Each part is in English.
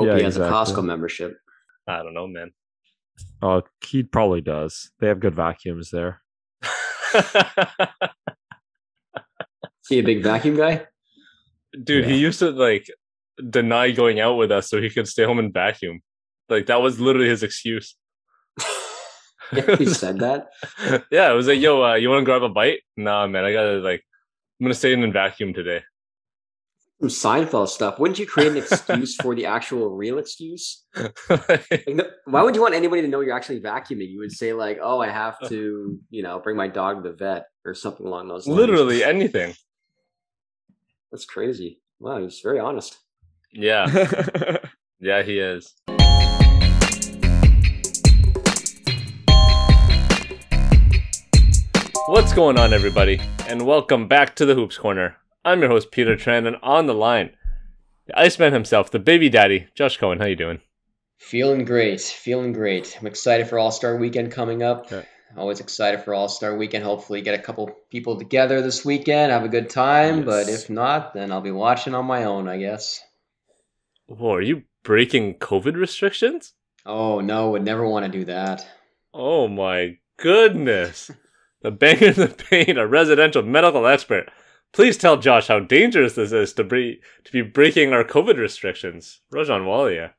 Hope Yeah, he has exactly. a Costco membership. I don't know, man. Oh, he probably does. They have good vacuums there. See a big vacuum guy? Dude, he used to like deny going out with us so he could stay home and vacuum. Like that was literally his excuse. he said that. yeah, it was like, yo, uh, you want to grab a bite? Nah, man, I gotta like, I'm gonna stay in and vacuum today. Some Seinfeld stuff. Wouldn't you create an excuse for the actual real excuse? Like, no, why would you want anybody to know you're actually vacuuming? You would say like, "Oh, I have to, you know, bring my dog to the vet or something along those lines." literally anything. That's crazy. Wow, he's very honest. Yeah, yeah, he is. What's going on, everybody? And welcome back to the Hoops Corner. I'm your host, Peter Tran, and on the line, the Iceman himself, the baby daddy, Josh Cohen. How you doing? Feeling great, feeling great. I'm excited for All Star Weekend coming up. Always excited for All Star Weekend. Hopefully, get a couple people together this weekend, have a good time. But if not, then I'll be watching on my own, I guess. Whoa, are you breaking COVID restrictions? Oh no, would never want to do that. Oh my goodness. the banger in the paint, a residential medical expert. Please tell Josh how dangerous this is to be to be breaking our COVID restrictions. Rajan Walia.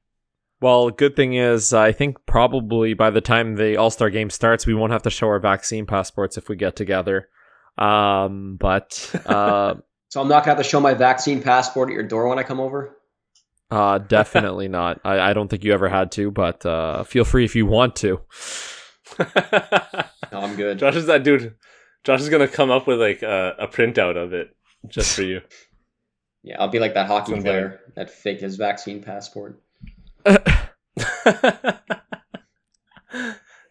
well, good thing is, I think probably by the time the All Star game starts, we won't have to show our vaccine passports if we get together. Um, but uh, So I'm not gonna have to show my vaccine passport at your door when I come over. uh, definitely not. I, I don't think you ever had to, but uh, feel free if you want to. No, I'm good. Josh is that dude. Josh is gonna come up with like a, a printout of it just for you. Yeah, I'll be like that hockey Sounds player that faked his vaccine passport. Yo,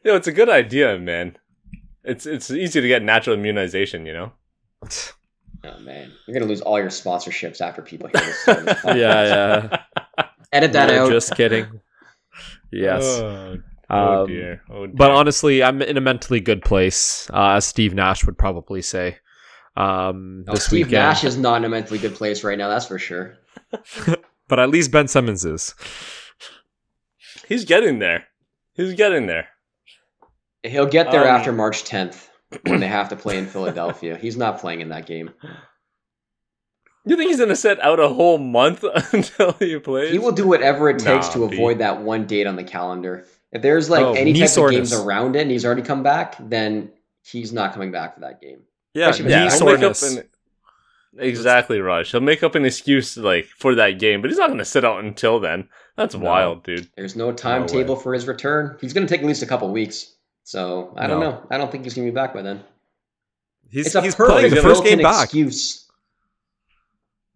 it's a good idea, man. It's it's easy to get natural immunization, you know. Oh man, you're gonna lose all your sponsorships after people hear this. uh, yeah, yeah. Edit that No, out. Just kidding. Yes. Oh, oh Um, dear. Oh dear. But honestly, I'm in a mentally good place, uh, as Steve Nash would probably say. Um, No, this Steve weekend, Nash is not in a mentally good place right now. That's for sure. but at least Ben Simmons is. he's getting there. He's getting there. He'll get there Um, after March 10th when they have to play in Philadelphia. He's not playing in that game. You think he's gonna sit out a whole month until he plays? He will do whatever it takes Nah, to B. avoid that one date on the calendar. If there's like Oh, any knee type of games around it and he's already come back, then he's not coming back for that game. Yeah, Yeah, knee he'll make up soreness. an, exactly, Raj. He'll make up an excuse like for that game, but he's not gonna sit out until then. That's No. wild, dude. There's no timetable for his return. He's going to take at least a couple weeks. So I don't know. I don't think he's going to be back by then. He's, it's a he's perfect playing the first game built-in back. excuse.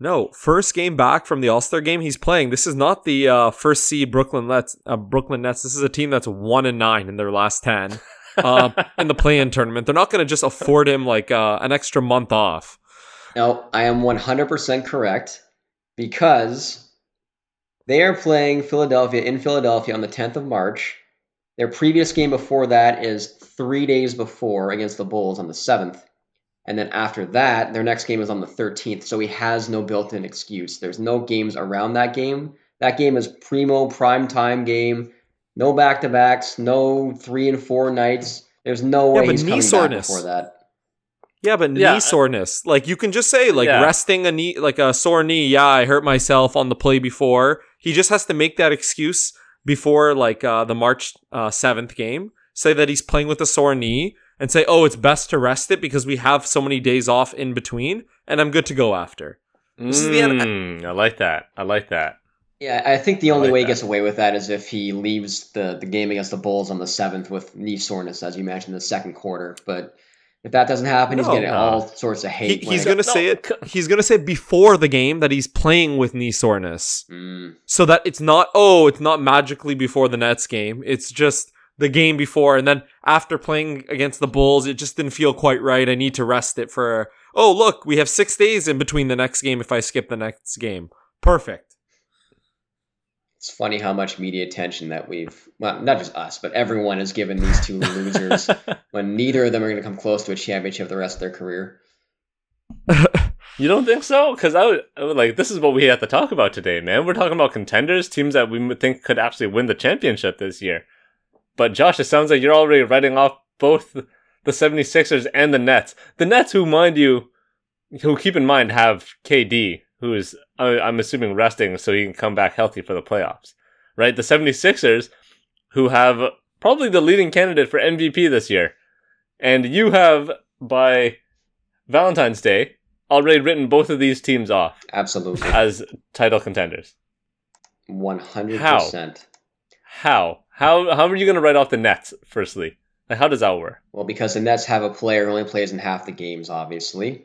No, first game back from the All Star game. He's playing. This is not the uh, first seed Brooklyn Nets. Uh, Brooklyn Nets. This is a team that's one and nine in their last ten uh, in the play-in tournament. They're not going to just afford him like uh, an extra month off. No, I am 100% correct because they are playing Philadelphia in Philadelphia on the 10th of March. Their previous game before that is three days before against the Bulls on the 7th. And then after that, their next game is on the 13th. So he has no built in excuse. There's no games around that game. That game is primo prime time game. No back to backs, no three and four nights. There's no Yeah, way but he's knee coming soreness. back before that. Yeah, but Yeah. knee soreness. Like you can just say like Yeah. resting a knee, like a sore knee. Yeah, I hurt myself on the play before. He just has to make that excuse before like uh, the March uh, seventh game. Say that he's playing with a sore knee and say, "Oh, it's best to rest it because we have so many days off in between, and I'm good to go after." This is the end- Mm, I like that. I like that. Yeah, I think the only like way he that. gets away with that is if he leaves the, the game against the Bulls on the seventh with knee soreness, as you mentioned, in the second quarter. But if that doesn't happen, he's No. getting No. all sorts of hate. when he's gonna say it. He's gonna say before the game that he's playing with knee soreness. Mm, so that it's not oh it's not magically before the Nets game it's just the game before and then after playing against the Bulls it just didn't feel quite right I need to rest it for oh look we have 6 days in between the next game if I skip the next game perfect it's funny how much media attention that we've, well, not just us, but everyone has given these two losers when neither of them are going to come close to a championship the rest of their career. You don't think so? Because I would, I would like this is what we have to talk about today, man. We're talking about contenders, teams that we think could actually win the championship this year. But Josh, it sounds like you're already writing off both the 76ers and the Nets. The Nets, who mind you, who keep in mind have KD, who is I'm assuming resting so he can come back healthy for the playoffs. Right? The 76ers, who have probably the leading candidate for MVP this year. And you have by Valentine's Day already written both of these teams off Absolutely. as title contenders. 100%. How? How how how are you going to write off the Nets firstly? Like how does that work? Well, because the Nets have a player who only plays in half the games, obviously.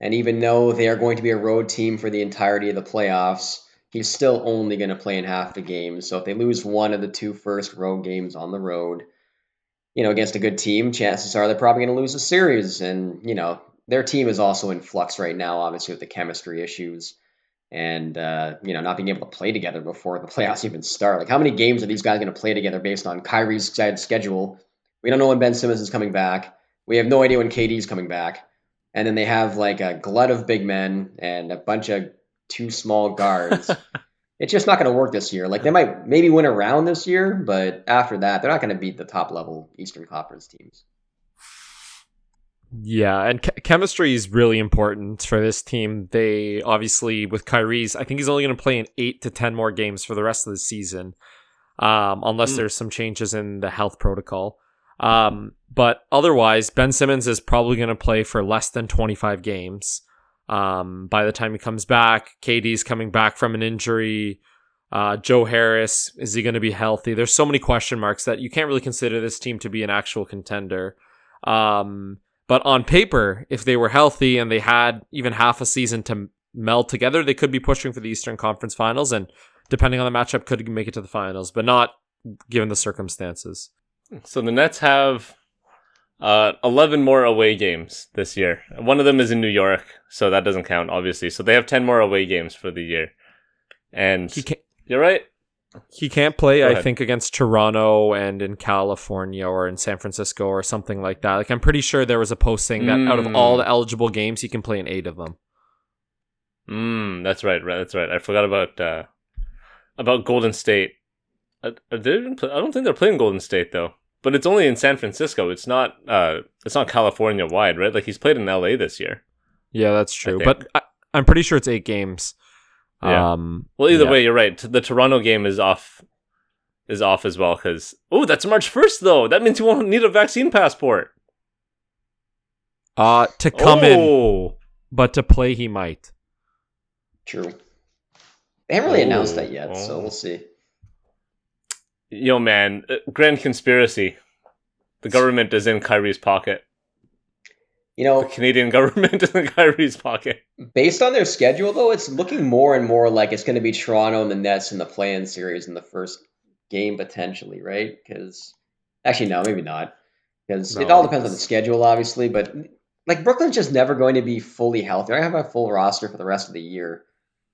And even though they are going to be a road team for the entirety of the playoffs, he's still only going to play in half the games. So if they lose one of the two first road games on the road, you know, against a good team, chances are they're probably going to lose the series. And, you know, their team is also in flux right now, obviously, with the chemistry issues and, uh, you know, not being able to play together before the playoffs even start. Like, how many games are these guys going to play together based on Kyrie's schedule? We don't know when Ben Simmons is coming back. We have no idea when KD's coming back. And then they have like a glut of big men and a bunch of two small guards. it's just not going to work this year. Like they might maybe win a round this year, but after that, they're not going to beat the top level Eastern Conference teams. Yeah, and ch- chemistry is really important for this team. They obviously with Kyrie's, I think he's only going to play in eight to ten more games for the rest of the season, um, unless mm. there's some changes in the health protocol. Um, but otherwise, Ben Simmons is probably going to play for less than 25 games. Um, by the time he comes back, KD's coming back from an injury. Uh, Joe Harris, is he going to be healthy? There's so many question marks that you can't really consider this team to be an actual contender. Um, but on paper, if they were healthy and they had even half a season to meld together, they could be pushing for the Eastern Conference Finals, and depending on the matchup, could make it to the finals, but not given the circumstances. So the Nets have uh, 11 more away games this year. One of them is in New York, so that doesn't count, obviously. So they have 10 more away games for the year. And can't, you're right. He can't play, I think, against Toronto and in California or in San Francisco or something like that. Like, I'm pretty sure there was a posting that mm. out of all the hmm. eligible games, he can play in eight of them. Mm, that's right. Right. That's right. I forgot about uh, about Golden State. Are they even play- I don't think they're playing Golden State though but it's only in San Francisco. It's not uh it's not California wide, right? Like he's played in LA this year. Yeah, that's true. But I, am pretty sure it's 8 games. Yeah. Um Well, either yeah. way, you're right. The Toronto game is off is off as well cuz Oh, that's March 1st though. That means you won't need a vaccine passport. Uh to come oh. in, but to play he might. True. They haven't really oh. announced that yet, so oh. we'll see yo man, uh, grand conspiracy. The government is in Kyrie's pocket. You know, the Canadian government is in Kyrie's pocket. Based on their schedule, though, it's looking more and more like it's going to be Toronto and the Nets in the play-in series in the first game potentially, right? Because actually, no, maybe not. Because no, it all depends on the schedule, obviously. But like Brooklyn's just never going to be fully healthy. I have a full roster for the rest of the year.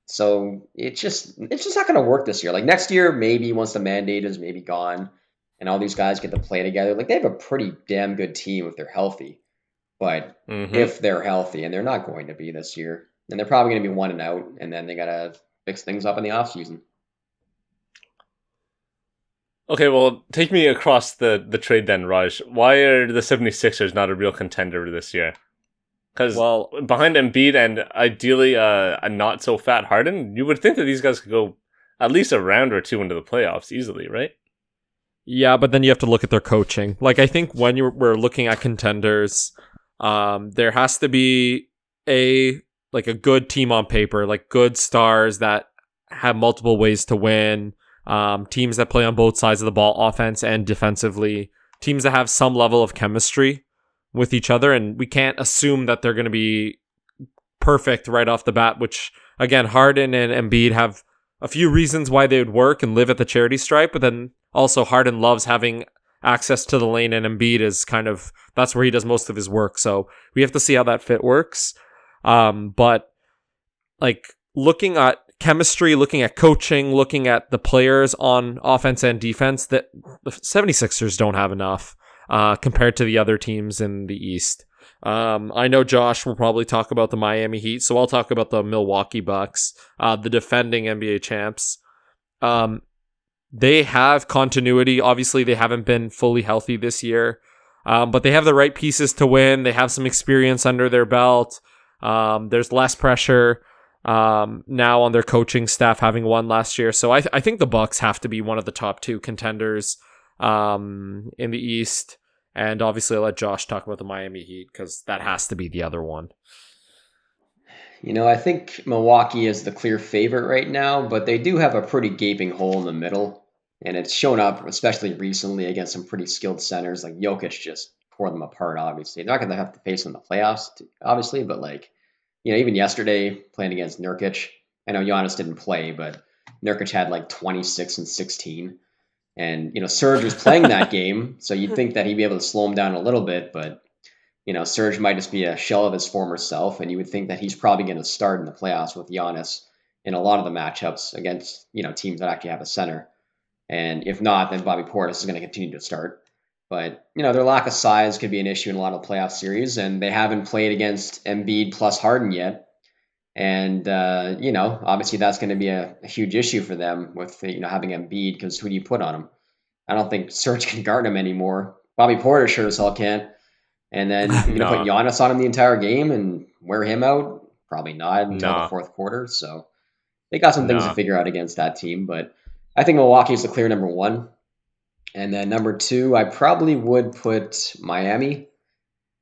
So it's just it's just not going to work this year. Like next year, maybe once the mandate is maybe gone, and all these guys get to play together, like they have a pretty damn good team if they're healthy. But mm-hmm. if they're healthy, and they're not going to be this year, and they're probably going to be one and out, and then they got to fix things up in the off season. Okay, well, take me across the, the trade then, Raj. Why are the 76ers not a real contender this year? Because well, behind Embiid and ideally uh, a not so fat Harden, you would think that these guys could go at least a round or two into the playoffs easily, right? Yeah, but then you have to look at their coaching. Like I think when you we're looking at contenders, um, there has to be a like a good team on paper, like good stars that have multiple ways to win. Um, teams that play on both sides of the ball, offense and defensively. Teams that have some level of chemistry with each other, and we can't assume that they're going to be perfect right off the bat. Which again, Harden and Embiid have a few reasons why they would work and live at the charity stripe, but then also Harden loves having access to the lane, and Embiid is kind of that's where he does most of his work. So we have to see how that fit works. Um, but like looking at chemistry, looking at coaching, looking at the players on offense and defense, that the 76ers don't have enough uh, compared to the other teams in the East. Um, I know Josh will probably talk about the Miami Heat, so I'll talk about the Milwaukee Bucks, uh, the defending NBA champs. Um, they have continuity. Obviously, they haven't been fully healthy this year, um, but they have the right pieces to win. They have some experience under their belt. Um, there's less pressure um, now on their coaching staff, having won last year. So I, th- I think the Bucks have to be one of the top two contenders um, in the East. And obviously, I'll let Josh talk about the Miami Heat because that has to be the other one. You know, I think Milwaukee is the clear favorite right now, but they do have a pretty gaping hole in the middle. And it's shown up, especially recently, against some pretty skilled centers. Like Jokic just tore them apart, obviously. They're not going to have to face them in the playoffs, obviously, but like, you know, even yesterday playing against Nurkic, I know Giannis didn't play, but Nurkic had like 26 and 16. And, you know, Serge was playing that game, so you'd think that he'd be able to slow him down a little bit, but, you know, Serge might just be a shell of his former self, and you would think that he's probably going to start in the playoffs with Giannis in a lot of the matchups against, you know, teams that actually have a center. And if not, then Bobby Portis is going to continue to start. But, you know, their lack of size could be an issue in a lot of playoff series, and they haven't played against Embiid plus Harden yet. And, uh, you know, obviously that's going to be a, a, huge issue for them with, you know, having Embiid because who do you put on him? I don't think Serge can guard him anymore. Bobby Porter sure as hell can't. And then you no. know, put Giannis on him the entire game and wear him out? Probably not until no. the fourth quarter. So they got some things no. to figure out against that team. But I think Milwaukee is the clear number one. And then number two, I probably would put Miami.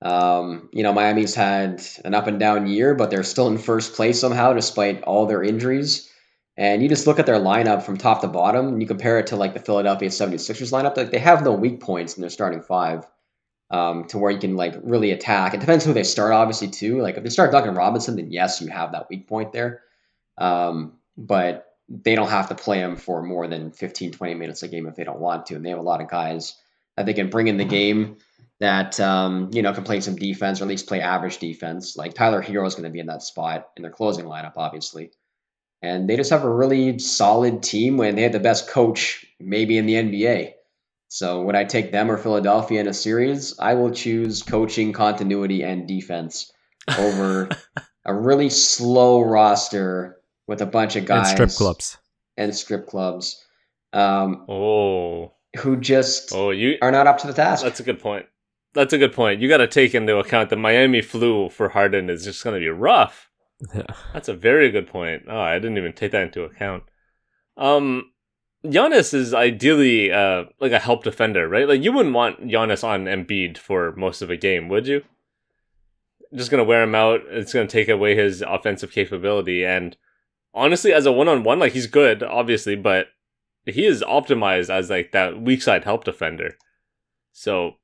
Um, you know, Miami's had an up and down year, but they're still in first place somehow despite all their injuries. And you just look at their lineup from top to bottom and you compare it to like the Philadelphia 76ers lineup, like they have no weak points in their starting five um, to where you can like really attack. It depends who they start, obviously, too. Like if they start Duncan Robinson, then yes, you have that weak point there. Um, but they don't have to play him for more than 15, 20 minutes a game if they don't want to. And they have a lot of guys that they can bring in the game that, um, you know, can play some defense or at least play average defense. Like Tyler Herro is going to be in that spot in their closing lineup, obviously. And they just have a really solid team when they had the best coach, maybe in the NBA. So would I take them or Philadelphia in a series? I will choose coaching continuity and defense over a really slow roster with a bunch of guys and strip clubs and strip clubs. Um, oh, who just oh you are not up to the task. That's a good point. That's a good point. You got to take into account the Miami flu for Harden is just going to be rough. Yeah. That's a very good point. Oh, I didn't even take that into account. Um, Giannis is ideally uh like a help defender, right? Like you wouldn't want Giannis on Embiid for most of a game, would you? Just gonna wear him out. It's gonna take away his offensive capability. And honestly, as a one on one, like he's good, obviously, but he is optimized as like that weak side help defender. So,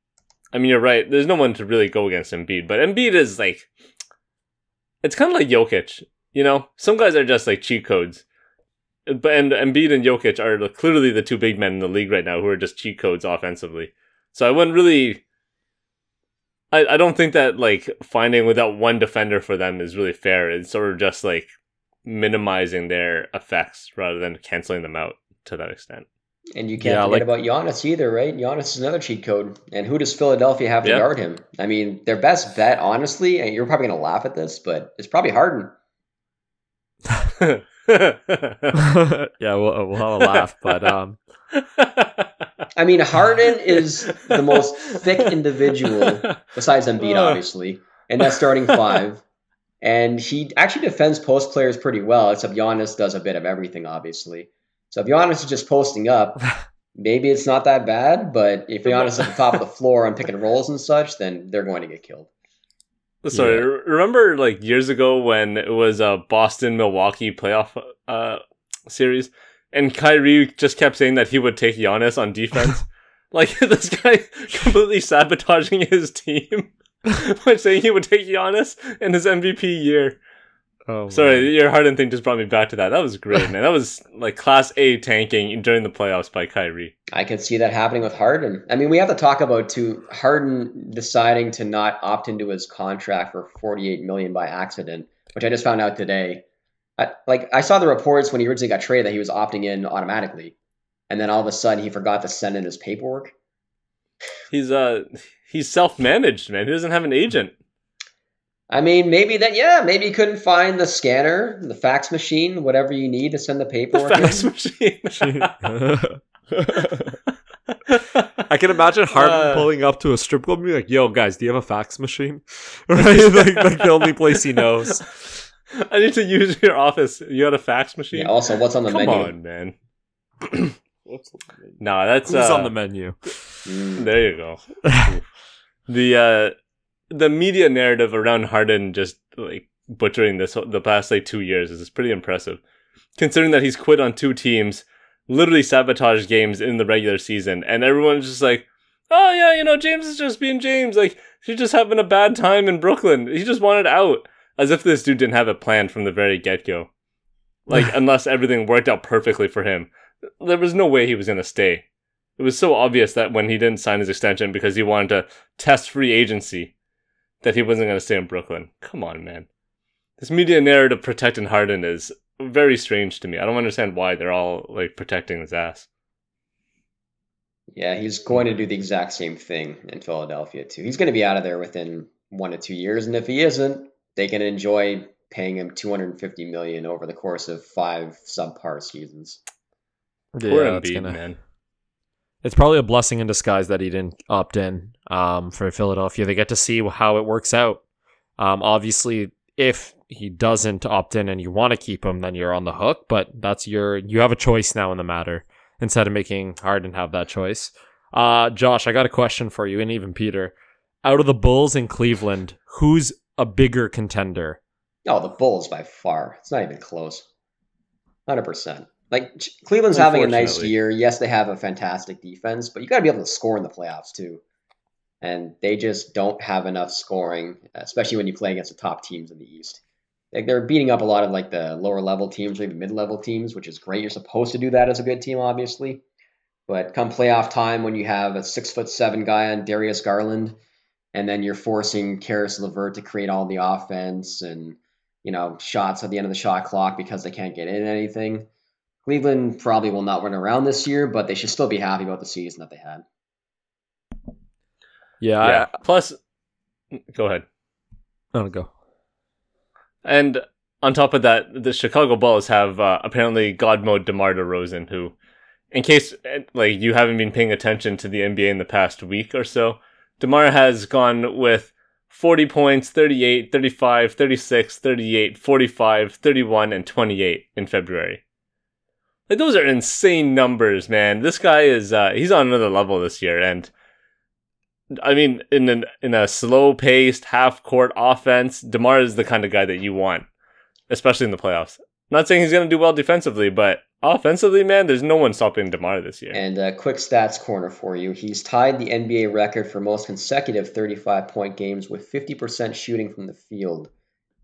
I mean, you're right. There's no one to really go against Embiid, but Embiid is like, it's kind of like Jokic. You know, some guys are just like cheat codes. But and Embiid and Jokic are clearly the two big men in the league right now who are just cheat codes offensively. So I wouldn't really. I, I don't think that like finding without one defender for them is really fair. It's sort of just like minimizing their effects rather than canceling them out to that extent. And you can't yeah, forget like, about Giannis either, right? Giannis is another cheat code. And who does Philadelphia have to yeah. guard him? I mean, their best bet, honestly, and you're probably going to laugh at this, but it's probably Harden. yeah, we'll, we'll have a laugh, but um, I mean, Harden is the most thick individual besides Embiid, obviously, and that's starting five. And he actually defends post players pretty well, except Giannis does a bit of everything, obviously. So if Giannis is just posting up, maybe it's not that bad. But if Giannis is at the top of the floor on pick and rolls and such, then they're going to get killed. Sorry, yeah. remember like years ago when it was a Boston Milwaukee playoff uh, series, and Kyrie just kept saying that he would take Giannis on defense. like this guy completely sabotaging his team by saying he would take Giannis in his MVP year. Oh, Sorry, your Harden thing just brought me back to that. That was great, man. That was like class A tanking during the playoffs by Kyrie. I can see that happening with Harden. I mean, we have to talk about too Harden deciding to not opt into his contract for 48 million by accident, which I just found out today. I, like I saw the reports when he originally got traded that he was opting in automatically, and then all of a sudden he forgot to send in his paperwork. He's uh he's self managed, man. He doesn't have an agent. I mean, maybe that. Yeah, maybe you couldn't find the scanner, the fax machine, whatever you need to send the The paperwork. in. fax machine. I can imagine Harden Uh. pulling up to a strip club and be like, "Yo, guys, do you have a fax machine?" right, like, like the only place he knows. I need to use your office. You got a fax machine? Yeah, also, what's on the Come menu? on, man. nah, that's Who's uh, on the menu? Mm. There you go. the uh the media narrative around Harden just like butchering this the past like two years is pretty impressive, considering that he's quit on two teams, literally sabotaged games in the regular season, and everyone's just like, "Oh yeah, you know James is just being James. Like he's just having a bad time in Brooklyn. He just wanted out." As if this dude didn't have it planned from the very get go. Like unless everything worked out perfectly for him, there was no way he was gonna stay. It was so obvious that when he didn't sign his extension because he wanted to test free agency, that he wasn't going to stay in Brooklyn. Come on, man. This media narrative protecting Harden is very strange to me. I don't understand why they're all like protecting his ass. Yeah, he's going to do the exact same thing in Philadelphia too. He's going to be out of there within one to two years, and if he isn't, they can enjoy paying him 250 million over the course of five subpar seasons. Yeah, it's Embiid, gonna- man. It's probably a blessing in disguise that he didn't opt in um, for Philadelphia. They get to see how it works out. Um, obviously, if he doesn't opt in and you want to keep him, then you're on the hook. But that's your you have a choice now in the matter instead of making Harden have that choice. Uh, Josh, I got a question for you, and even Peter. Out of the Bulls in Cleveland, who's a bigger contender? Oh, the Bulls by far. It's not even close. 100%. Like Cleveland's having a nice year. Yes, they have a fantastic defense, but you got to be able to score in the playoffs too. And they just don't have enough scoring, especially when you play against the top teams in the East. Like they're beating up a lot of like the lower level teams or the mid level teams, which is great. You're supposed to do that as a good team, obviously. But come playoff time, when you have a six foot seven guy on Darius Garland, and then you're forcing Caris LeVert to create all the offense and you know shots at the end of the shot clock because they can't get in anything. Cleveland probably will not win around this year, but they should still be happy about the season that they had. Yeah, yeah. Plus, go ahead. I, I go. And on top of that, the Chicago Bulls have uh, apparently God mode DeMar DeRozan, who, in case like you haven't been paying attention to the NBA in the past week or so, DeMar has gone with 40 points, 38, 35, 36, 38, 45, 31, and 28 in February. Like those are insane numbers, man. This guy is uh, he's on another level this year, and I mean, in an in a slow paced half court offense, Demar is the kind of guy that you want, especially in the playoffs. not saying he's going to do well defensively, but offensively, man, there's no one stopping Demar this year. And a quick stats corner for you. He's tied the NBA record for most consecutive 35 point games with 50% shooting from the field.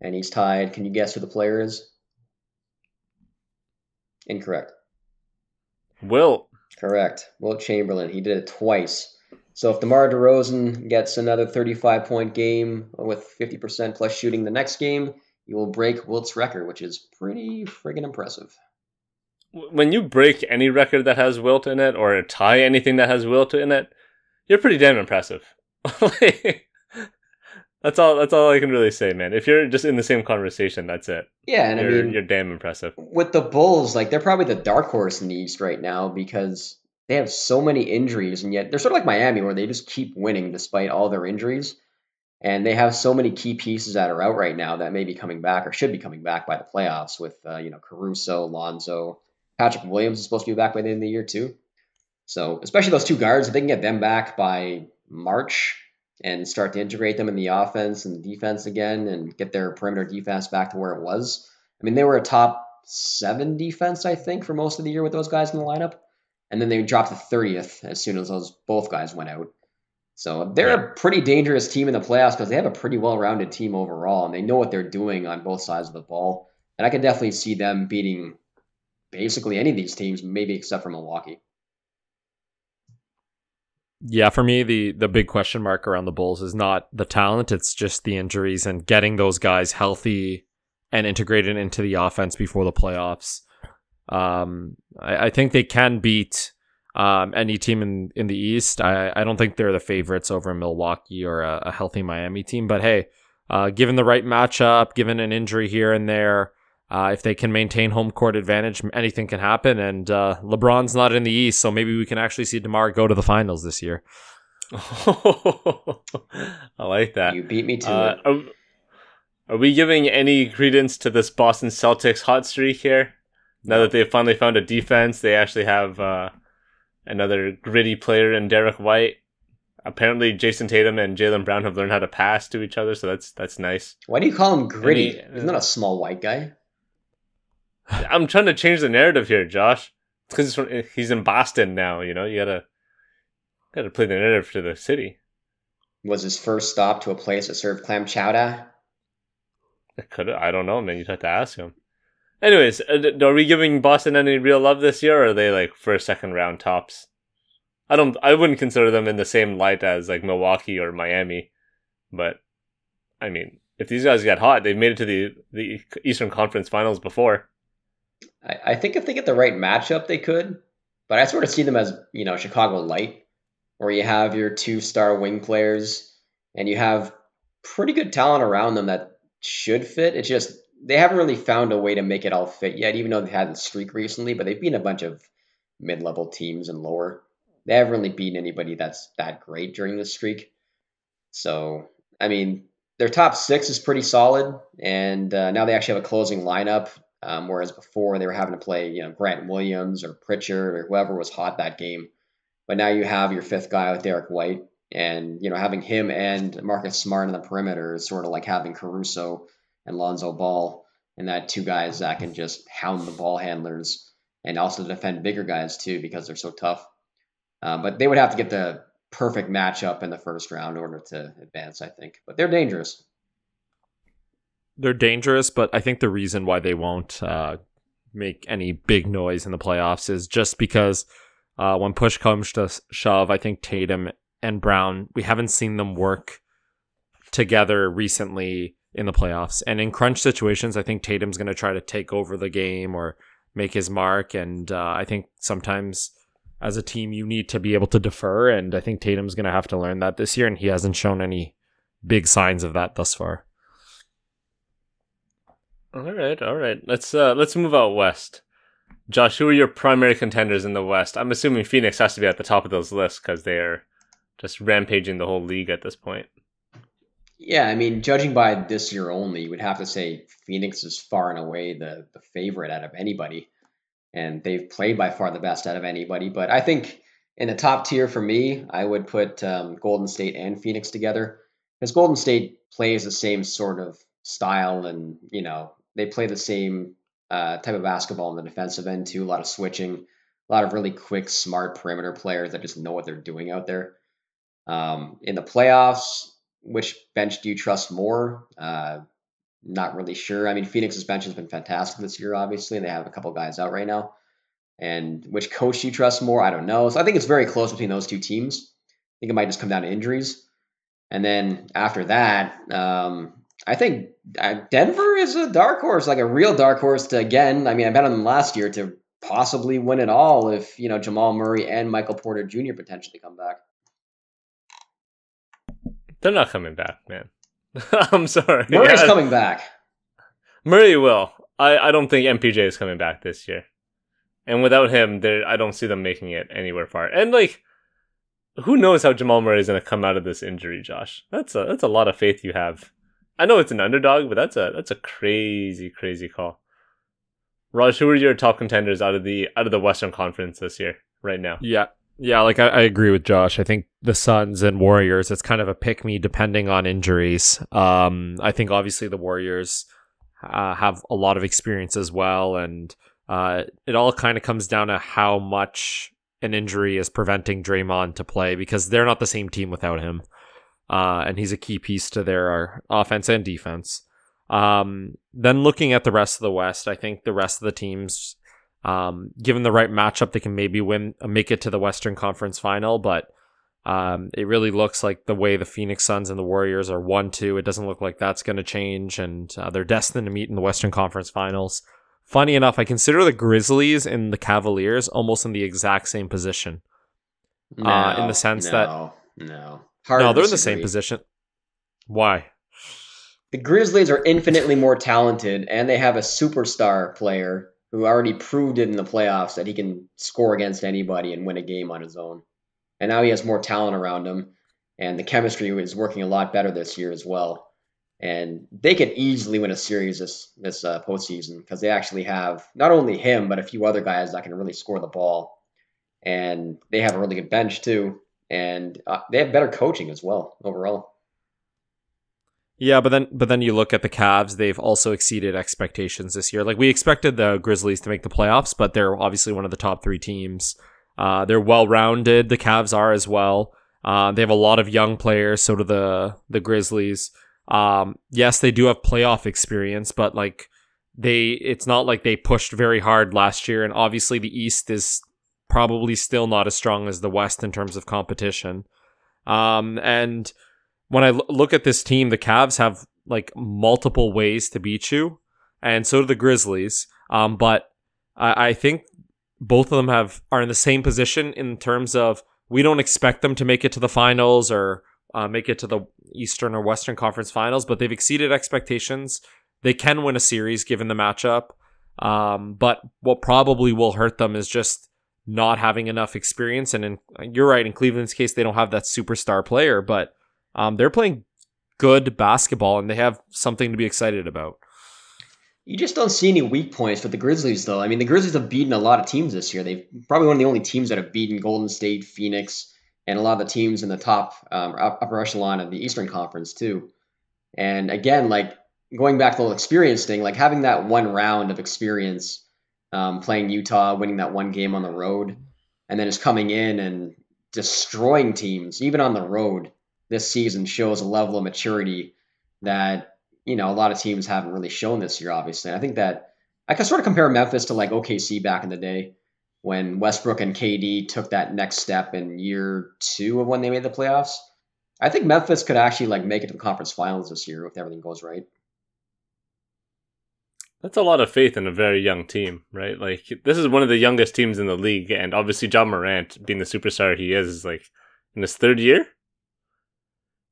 And he's tied, can you guess who the player is? Incorrect. Will Correct. Wilt Chamberlain. He did it twice. So if DeMar DeRozan gets another 35 point game with 50% plus shooting the next game, he will break Wilt's record, which is pretty friggin' impressive. when you break any record that has Wilt in it, or tie anything that has Wilt in it, you're pretty damn impressive. that's all. That's all I can really say, man. If you're just in the same conversation, that's it. Yeah, and you're, I mean, you're damn impressive. with the Bulls, like they're probably the dark horse in the East right now because they have so many injuries, and yet they're sort of like Miami, where they just keep winning despite all their injuries. And they have so many key pieces that are out right now that may be coming back or should be coming back by the playoffs with, uh, you know, Caruso, Lonzo, Patrick Williams is supposed to be back by the end of the year too. So especially those two guards, if they can get them back by March and start to integrate them in the offense and the defense again and get their perimeter defense back to where it was. I mean, they were a top seven defense, I think, for most of the year with those guys in the lineup. And then they dropped to 30th as soon as those both guys went out. So they're Yeah. a pretty dangerous team in the playoffs because they have a pretty well-rounded team overall, and they know what they're doing on both sides of the ball. And I can definitely see them beating basically any of these teams, maybe except for Milwaukee. Yeah, for me, the the big question mark around the Bulls is not the talent; it's just the injuries and getting those guys healthy and integrated into the offense before the playoffs. Um, I, I think they can beat um, any team in, in the East. I, I don't think they're the favorites over Milwaukee or a, a healthy Miami team. But hey, uh, given the right matchup, given an injury here and there, uh, if they can maintain home court advantage, anything can happen. And uh, LeBron's not in the East, so maybe we can actually see DeMar go to the finals this year. I like that. You beat me to Uh, it. are, are we giving any credence to this Boston Celtics hot streak here? Now that they've finally found a defense, they actually have uh, another gritty player in Derrick White. Apparently, Jayson Tatum and Jaylen Brown have learned how to pass to each other, so that's that's nice. Why do you call him gritty? Any- He's not a small white guy. I'm trying to change the narrative here, Josh. Because he's in Boston now. You know, you gotta gotta play the narrative to the city. Was his first stop to a place that served clam chowder? Could I don't know, man. You'd have to ask him. Anyways, uh, are we giving Boston any real love this year, or are they like first, second round tops? I don't. I wouldn't consider them in the same light as like Milwaukee or Miami, but I mean, if these guys get hot, they've made it to the the Eastern Conference Finals before. I, I think if they get the right matchup, they could. But I sort of see them as you know Chicago light, where you have your two star wing players and you have pretty good talent around them that should fit. It's just they haven't really found a way to make it all fit yet, even though they've had a streak recently. But they've beaten a bunch of mid level teams and lower. They haven't really beaten anybody that's that great during this streak. So I mean, their top six is pretty solid, and uh, now they actually have a closing lineup. Um, whereas before they were having to play, you know, Grant Williams or Pritchard or whoever was hot that game. But now you have your fifth guy with Derrick White, and you know having him and Marcus Smart on the perimeter is sort of like having Caruso and Lonzo Ball, and that two guys that can just hound the ball handlers and also defend bigger guys too because they're so tough. Um, but they would have to get the perfect matchup in the first round in order to advance, I think. But they're dangerous. They're dangerous, but I think the reason why they won't uh, make any big noise in the playoffs is just because uh, when push comes to shove, I think Tatum and Brown, we haven't seen them work together recently in the playoffs. And in crunch situations, I think Tatum's going to try to take over the game or make his mark. And uh, I think sometimes as a team, you need to be able to defer. And I think Tatum's going to have to learn that this year. And he hasn't shown any big signs of that thus far. All right, all right. Let's uh let's move out west. Josh, who are your primary contenders in the West? I'm assuming Phoenix has to be at the top of those lists because they are just rampaging the whole league at this point. Yeah, I mean, judging by this year only, you would have to say Phoenix is far and away the, the favorite out of anybody. And they've played by far the best out of anybody. But I think in the top tier for me, I would put um, Golden State and Phoenix together. Because Golden State plays the same sort of style and, you know, they play the same uh, type of basketball on the defensive end too. A lot of switching, a lot of really quick, smart perimeter players that just know what they're doing out there. Um, in the playoffs, which bench do you trust more? Uh, not really sure. I mean, Phoenix's bench has been fantastic this year, obviously, and they have a couple guys out right now. And which coach do you trust more? I don't know. So I think it's very close between those two teams. I think it might just come down to injuries. And then after that, um, I think uh, Denver is a dark horse, like a real dark horse to again. I mean, I bet on them last year to possibly win it all if you know Jamal Murray and Michael Porter Jr. potentially come back. They're not coming back, man. I'm sorry. Murray's Yeah, coming back. Murray will. I, I don't think MPJ is coming back this year. And without him, there I don't see them making it anywhere far. And like who knows how Jamal Murray is gonna come out of this injury, Josh? That's a that's a lot of faith you have. I know it's an underdog, but that's a that's a crazy, crazy call. Raj, who are your top contenders out of the out of the Western Conference this year, right now? Yeah. Yeah, like I, I agree with Josh. I think the Suns and Warriors, it's kind of a pick me depending on injuries. Um, I think obviously the Warriors uh, have a lot of experience as well, and uh, it all kind of comes down to how much an injury is preventing Draymond to play because they're not the same team without him, uh, and he's a key piece to their offense and defense. Um, then looking at the rest of the West, I think the rest of the teams um, given the right matchup, they can maybe win, make it to the Western Conference Final. But um, it really looks like the way the Phoenix Suns and the Warriors are one-two. It doesn't look like that's going to change, and uh, they're destined to meet in the Western Conference Finals. Funny enough, I consider the Grizzlies and the Cavaliers almost in the exact same position. Uh, in the sense that- no, no, Hard no, they're in the same position. Why? the Grizzlies are infinitely more talented, and they have a superstar player who already proved it in the playoffs that he can score against anybody and win a game on his own. And now he has more talent around him, and the chemistry is working a lot better this year as well. And they could easily win a series this this uh, postseason because they actually have not only him but a few other guys that can really score the ball, and they have a really good bench too, and uh, they have better coaching as well overall. Yeah, but then but then you look at the Cavs, they've also exceeded expectations this year. Like we expected the Grizzlies to make the playoffs, but they're obviously one of the top 3 teams. Uh, they're well-rounded, the Cavs are as well. Uh, they have a lot of young players, so do the the Grizzlies. Um, yes, they do have playoff experience, but like they, it's not like they pushed very hard last year. And obviously, the East is probably still not as strong as the West in terms of competition. Um, and when I l- look at this team, the Cavs have like multiple ways to beat you, and so do the Grizzlies. Um, but I, I think both of them have are in the same position in terms of we don't expect them to make it to the finals or uh, make it to the Eastern or Western Conference Finals, but they've exceeded expectations. They can win a series given the matchup. Um, but what probably will hurt them is just not having enough experience. And in, you're right, in Cleveland's case, they don't have that superstar player, but um, they're playing good basketball and they have something to be excited about. You just don't see any weak points for the Grizzlies, though. I mean, the Grizzlies have beaten a lot of teams this year. They've probably one of the only teams that have beaten Golden State, Phoenix, and a lot of the teams in the top um, upper echelon of the Eastern Conference too. And again, like going back to the experience thing, like having that one round of experience, um, playing Utah, winning that one game on the road, and then just coming in and destroying teams, even on the road this season, shows a level of maturity that you know a lot of teams haven't really shown this year. Obviously, I think that I can sort of compare Memphis to like OKC back in the day when Westbrook and KD took that next step in year two of when they made the playoffs. I think Memphis could actually like make it to the conference finals this year if everything goes right. That's a lot of faith in a very young team, right? Like this is one of the youngest teams in the league, and obviously Ja Morant, being the superstar he is, is like in his third year.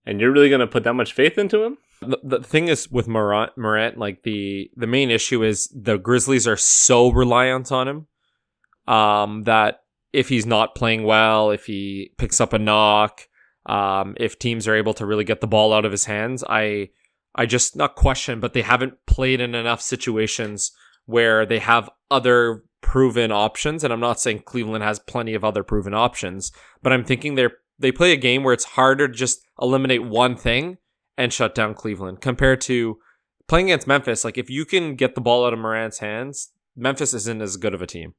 And you're really gonna put that much faith into him? The, the thing is with Morant, Morant, like the the main issue is the Grizzlies are so reliant on him um, that if he's not playing well, if he picks up a knock, um, if teams are able to really get the ball out of his hands, I I just not question, but they haven't played in enough situations where they have other proven options. And I'm not saying Cleveland has plenty of other proven options, but I'm thinking they're they play a game where it's harder to just eliminate one thing and shut down Cleveland compared to playing against Memphis. Like if you can get the ball out of Morant's hands, Memphis isn't as good of a team.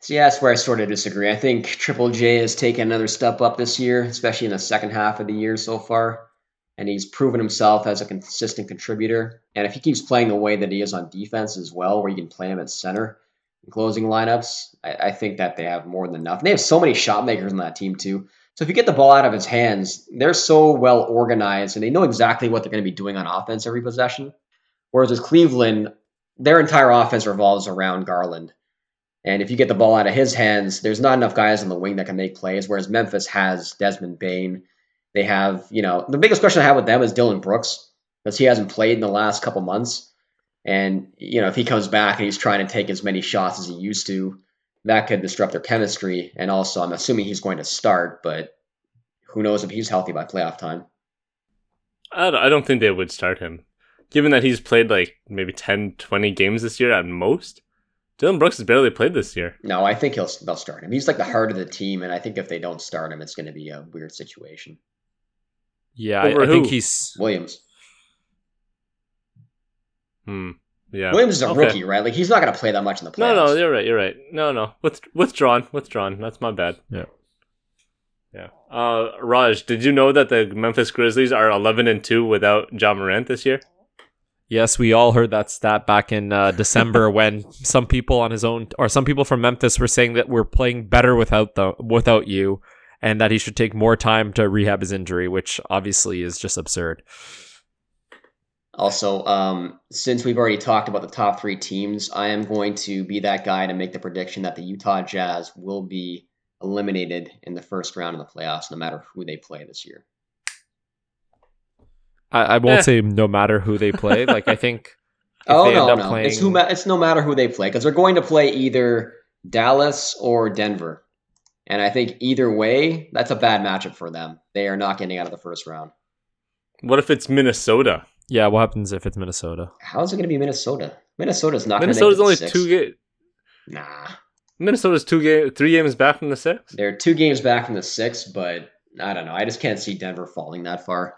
So yeah, that's where I sort of disagree. I think Triple J has taken another step up this year, especially in the second half of the year so far. And he's proven himself as a consistent contributor. And if he keeps playing the way that he is on defense as well, where you can play him at center in closing lineups, I, I think that they have more than enough. And they have so many shot makers on that team too. So if you get the ball out of his hands, they're so well organized and they know exactly what they're going to be doing on offense every possession. Whereas with Cleveland, their entire offense revolves around Garland. And if you get the ball out of his hands, there's not enough guys on the wing that can make plays. Whereas Memphis has Desmond Bane. They have, you know, the biggest question I have with them is Dillon Brooks because he hasn't played in the last couple months. And, you know, if he comes back and he's trying to take as many shots as he used to, that could disrupt their chemistry. And also, I'm assuming he's going to start, but who knows if he's healthy by playoff time. I don't think they would start him. Given that he's played like maybe 10, 20 games this year at most, Dillon Brooks has barely played this year. No, I think he'll they'll start him. He's like the heart of the team, and I think if they don't start him, it's going to be a weird situation. Yeah, I, I think he's Williams. Hmm. Yeah. Williams is a okay. rookie, right? Like he's not going to play that much in the playoffs. No, no, you're right. You're right. No, no. With, withdrawn. Withdrawn. That's my bad. Yeah. Yeah. Uh, Raj, did you know that the Memphis Grizzlies are 11 and 2 without Ja Morant this year? Yes, we all heard that stat back in uh, December when some people on his own or some people from Memphis were saying that we're playing better without the without you and that he should take more time to rehab his injury, which obviously is just absurd. Also, um, since we've already talked about the top three teams, I am going to be that guy to make the prediction that the Utah Jazz will be eliminated in the first round of the playoffs, no matter who they play this year. I, I won't Eh. say no matter who they play. Like I think if oh they no, end up no, playing, it's who ma- it's no matter who they play because they're going to play either Dallas or Denver, and I think either way, that's a bad matchup for them. They are not getting out of the first round. What if it's Minnesota? yeah, what happens if it's Minnesota? How is it going to be Minnesota? Minnesota's not. gonna Minnesota's make only it two six. ga- Nah, Minnesota's two game, three games back from the six. they're two games back from the six, but I don't know. I just can't see Denver falling that far,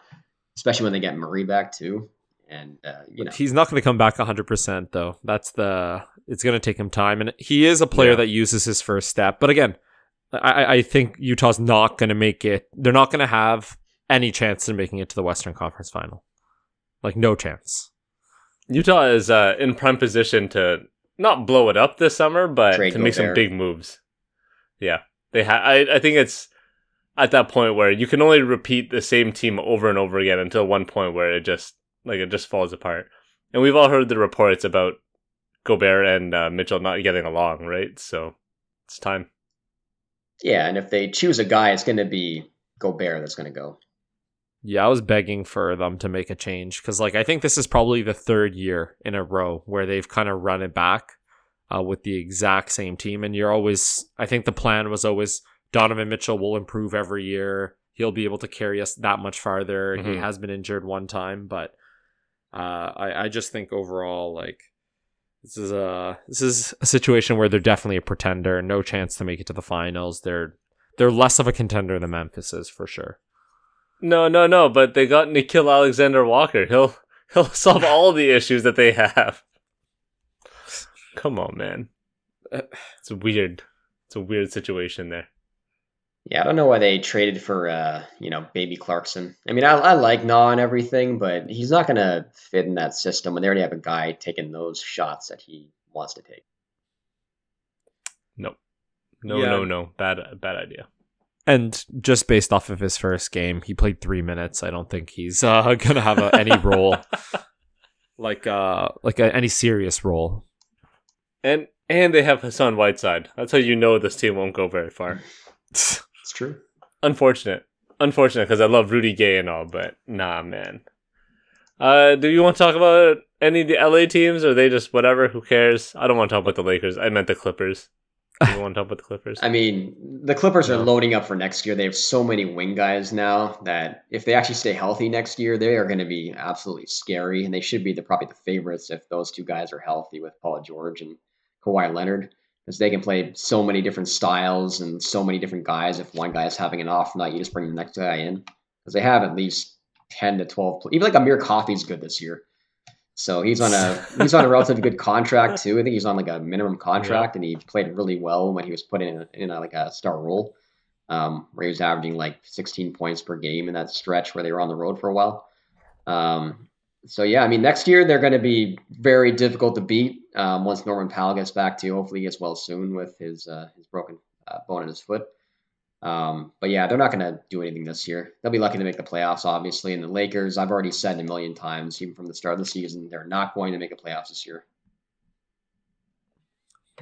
especially when they get Murray back too. And uh, you know, He's not going to come back 100% though. That's the it's going to take him time and he is a player Yeah. that uses his first step. But again, I, I think Utah's not going to make it. They're not going to have any chance in making it to the Western Conference final. Like no chance. Utah is uh, in prime position to not blow it up this summer, but Trade to make some Gobert. big moves. Yeah, they ha- I I think it's at that point where you can only repeat the same team over and over again until one point where it just like it just falls apart. And we've all heard the reports about Gobert and uh, Mitchell not getting along, right? So it's time. Yeah, and if they choose a guy, it's going to be Gobert that's going to go. Yeah, I was begging for them to make a change because, like, I think this is probably the third year in a row where they've kind of run it back uh, with the exact same team. And you're always, I think the plan was always Donovan Mitchell will improve every year. He'll be able to carry us that much farther. He Mhm. has been injured one time, but uh, I, I just think overall, like, this is a this is a situation where they're definitely a pretender. No chance to make it to the finals. They're they're less of a contender than Memphis is for sure. No, no, no. But they got Nickeil Alexander Walker. He'll he'll solve all the issues that they have. Come on, man. Uh, it's weird. It's a weird situation there. Yeah, I don't know why they traded for uh, you know, baby Clarkson. I mean, I, I like Nah and everything, but he's not gonna fit in that system when they already have a guy taking those shots that he wants to take. No, no, Yeah. no, no. Bad, bad idea. And just based off of his first game, he played three minutes. I don't think he's uh, gonna have a, any role, like uh, like a, any serious role. And and they have Hassan Whiteside. That's how you know this team won't go very far. It's true. Unfortunate, unfortunate because I love Rudy Gay and all, but nah, man. Uh, do you want to talk about any of the LA teams, or are they just whatever? Who cares? I don't want to talk about the Lakers. I meant the Clippers. You want to talk about the Clippers? I mean, the Clippers are loading up for next year. They have so many wing guys now that if they actually stay healthy next year, they are going to be absolutely scary, and they should be the probably the favorites if those two guys are healthy with Paul George and Kawhi Leonard, because they can play so many different styles and so many different guys. If one guy is having an off night, you just bring the next guy in, because they have at least ten to twelve. Even like Amir Coffey's good this year. So he's on a he's on a relatively good contract too. I think he's on like a minimum contract, and he played really well when he was put in a, in a, like a star role, um, where he was averaging like 16 points per game in that stretch where they were on the road for a while. Um, so yeah, I mean next year they're going to be very difficult to beat um, once Norman Powell gets back too. Hopefully he gets well soon with his uh, his broken uh, bone in his foot. Um, but yeah, they're not going to do anything this year. They'll be lucky to make the playoffs, obviously. And the Lakers, I've already said a million times, even from the start of the season, they're not going to make the playoffs this year.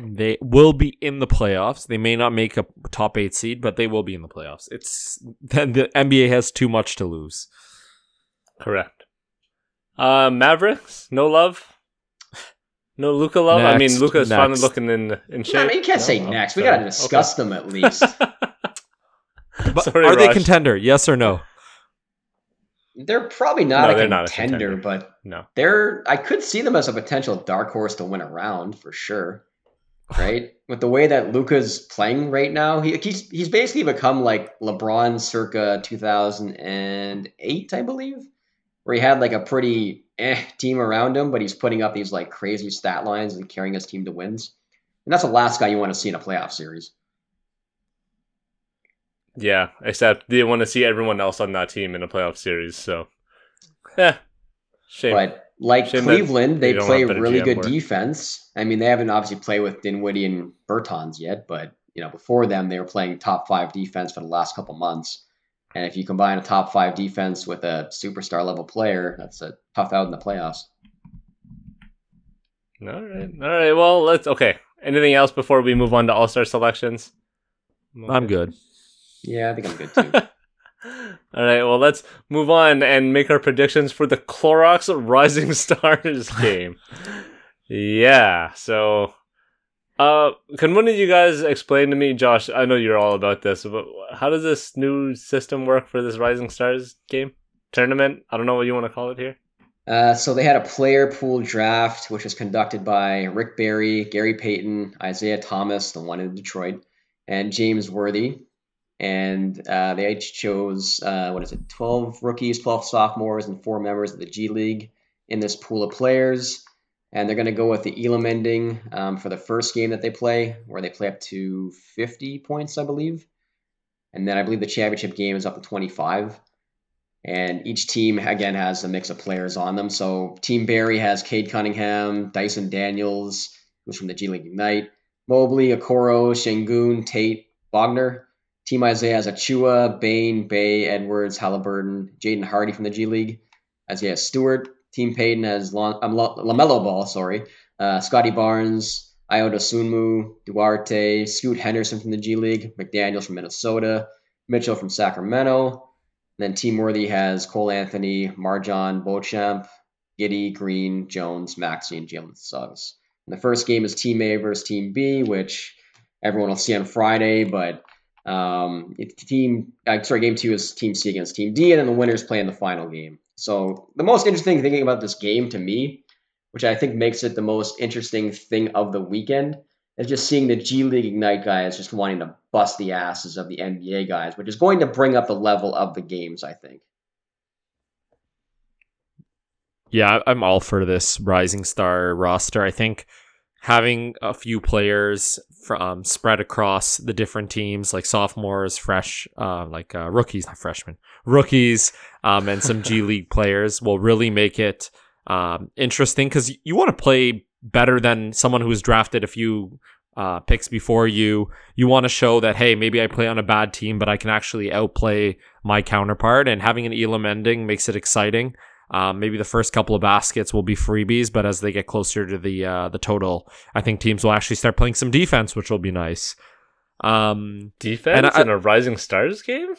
They will be in the playoffs. They may not make a top eight seed, but they will be in the playoffs. It's then the NBA has too much to lose. Correct. Uh, Mavericks, no love. No Luka love. I mean, Next, Luka's finally next. looking in in shape. No, no, you can't say No? next. We got to discuss them at least. But Sorry, are they contender? Yes or no? They're probably not, No, a, they're not a contender, contender. but No. they're. I could see them as a potential dark horse to win a round for sure. Right, with the way that Luka's playing right now, he, he's he's basically become like LeBron circa 2008, I believe, where he had like a pretty eh team around him, but he's putting up these like crazy stat lines and carrying his team to wins. And that's the last guy you want to see in a playoff series. Yeah, except they want to see everyone else on that team in a playoff series. So, yeah, shame. But like Shame Cleveland, they play really good work. defense. I mean, they haven't obviously played with Dinwiddie and Bertans yet, but you know, before them, they were playing top five defense for the last couple months. And if you combine a top five defense with a superstar level player, that's a tough out in the playoffs. All right, all right. Well, let's. Okay. Anything else before we move on to All Star selections? I'm good. Yeah, I think I'm good too. All right, well, let's move on and make our predictions for the Clorox Rising Stars game. yeah, so uh can one of you guys explain to me, Josh, I know you're all about this, but how does this new system work for this Rising Stars game? Tournament? I don't know what you want to call it here. Uh, so they had a player pool draft, which was conducted by Rick Barry, Gary Payton, Isaiah Thomas, the one in Detroit, and James Worthy. And uh, they each chose, uh, what is it, 12 rookies, 12 sophomores, and four members of the G League in this pool of players. And they're going to go with the Elam ending um, for the first game that they play, where they play up to 50 points, I believe. And then I believe the championship game is up to 25. And each team, again, has a mix of players on them. So Team Barry has Cade Cunningham, Dyson Daniels, who's from the G League Ignite, Mobley, Okoro, Sengun, Tate, Wagner. Team Isaiah has Achiuwa, Bane, Bey, Edwards, Halliburton, Jaden Hardy from the G League. Isaiah Stewart. Team Payton has um, LaMelo Ball, sorry. Uh, Scottie Barnes, Ayo Dosunmu, Duarte, Scoot Henderson from the G League, McDaniels from Minnesota, Mitchell from Sacramento, then Team Worthy has Cole Anthony, Marjon Beauchamp, Giddey, Green, Jones, Maxey, and Jalen Suggs. And the first game is Team A versus Team B, which everyone will see on Friday, but um, team uh, sorry, game two is Team C against Team D, and then the winners play in the final game. So the most interesting thing about this game to me, which I think makes it the most interesting thing of the weekend, is just seeing the G League Ignite guys just wanting to bust the asses of the NBA guys, which is going to bring up the level of the games, I think. Yeah, I'm all for this Rising Star roster. I think having a few players from um, spread across the different teams, like sophomores, fresh, uh, like uh, rookies, not freshmen, rookies, um, and some G League players, will really make it um, interesting because you want to play better than someone who was drafted a few uh, picks before you. You want to show that, hey, maybe I play on a bad team, but I can actually outplay my counterpart. And having an Elam ending makes it exciting. Um, maybe the first couple of baskets will be freebies, but as they get closer to the uh, the total, I think teams will actually start playing some defense, which will be nice. Um, defense I, in a Rising Stars game.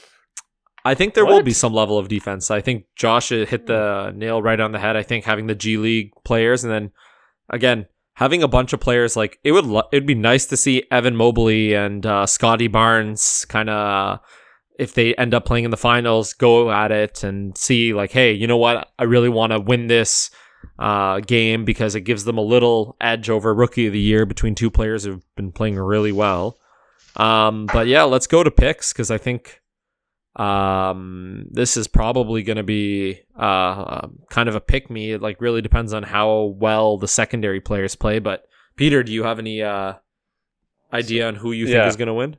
I think there what? will be some level of defense. I think Josh hit the nail right on the head. I think having the G League players and then again, having a bunch of players like it would it'd be nice to see Evan Mobley and uh, Scottie Barnes kind of if they end up playing in the finals go at it and see like hey you know what I really want to win this uh, game because it gives them a little edge over rookie of the year between two players who've been playing really well. Um, but yeah, let's go to picks because I think um, this is probably going to be uh, kind of a pick me. It like really depends on how well the secondary players play. But Peter, do you have any uh, idea on who you think yeah. is going to win?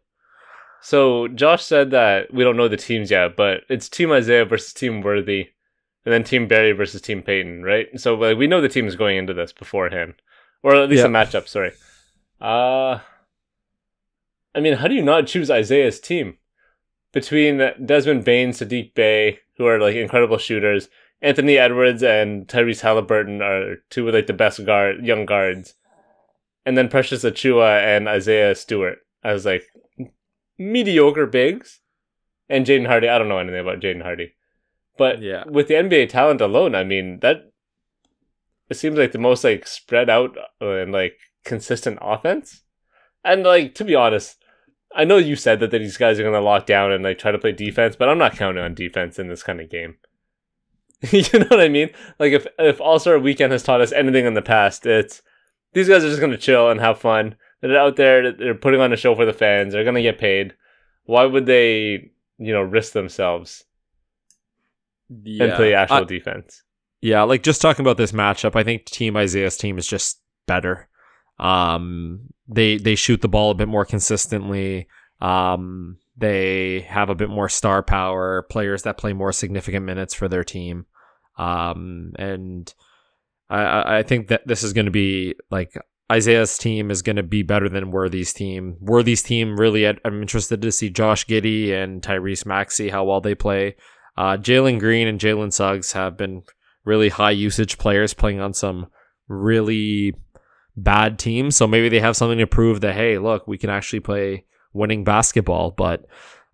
So Josh said that we don't know the teams yet, but it's Team Isaiah versus Team Worthy, and then Team Barry versus Team Payton, right? So like, we know the teams going into this beforehand, or at least yeah. a matchup. Sorry. Uh I mean, how do you not choose Isaiah's team? between Desmond Bane, Saddiq Bey, who are like incredible shooters. Anthony Edwards and Tyrese Halliburton are two of like the best guard young guards. And then Precious Achiuwa and Isaiah Stewart as like mediocre bigs. And Jaden Hardy, I don't know anything about Jaden Hardy. But yeah. with the NBA talent alone, I mean, that it seems like the most like spread out uh, and like consistent offense. And like to be honest, I know you said that, that these guys are going to lock down and like try to play defense, but I'm not counting on defense in this kind of game. you know what I mean? Like if if All Star Weekend has taught us anything in the past, it's these guys are just going to chill and have fun. They're out there. They're putting on a show for the fans. They're going to get paid. Why would they, you know, risk themselves yeah, and play actual I, defense? Yeah, like just talking about this matchup, I think Team Isaiah's team is just better. Um, they they shoot the ball a bit more consistently. Um, they have a bit more star power, players that play more significant minutes for their team. Um, and I, I think that this is going to be like Isaiah's team is going to be better than Worthy's team. Worthy's team really, I'm interested to see Josh Giddey and Tyrese Maxey how well they play. Uh, Jalen Green and Jalen Suggs have been really high usage players playing on some really bad teams. So maybe they have something to prove that, hey, look, we can actually play winning basketball. But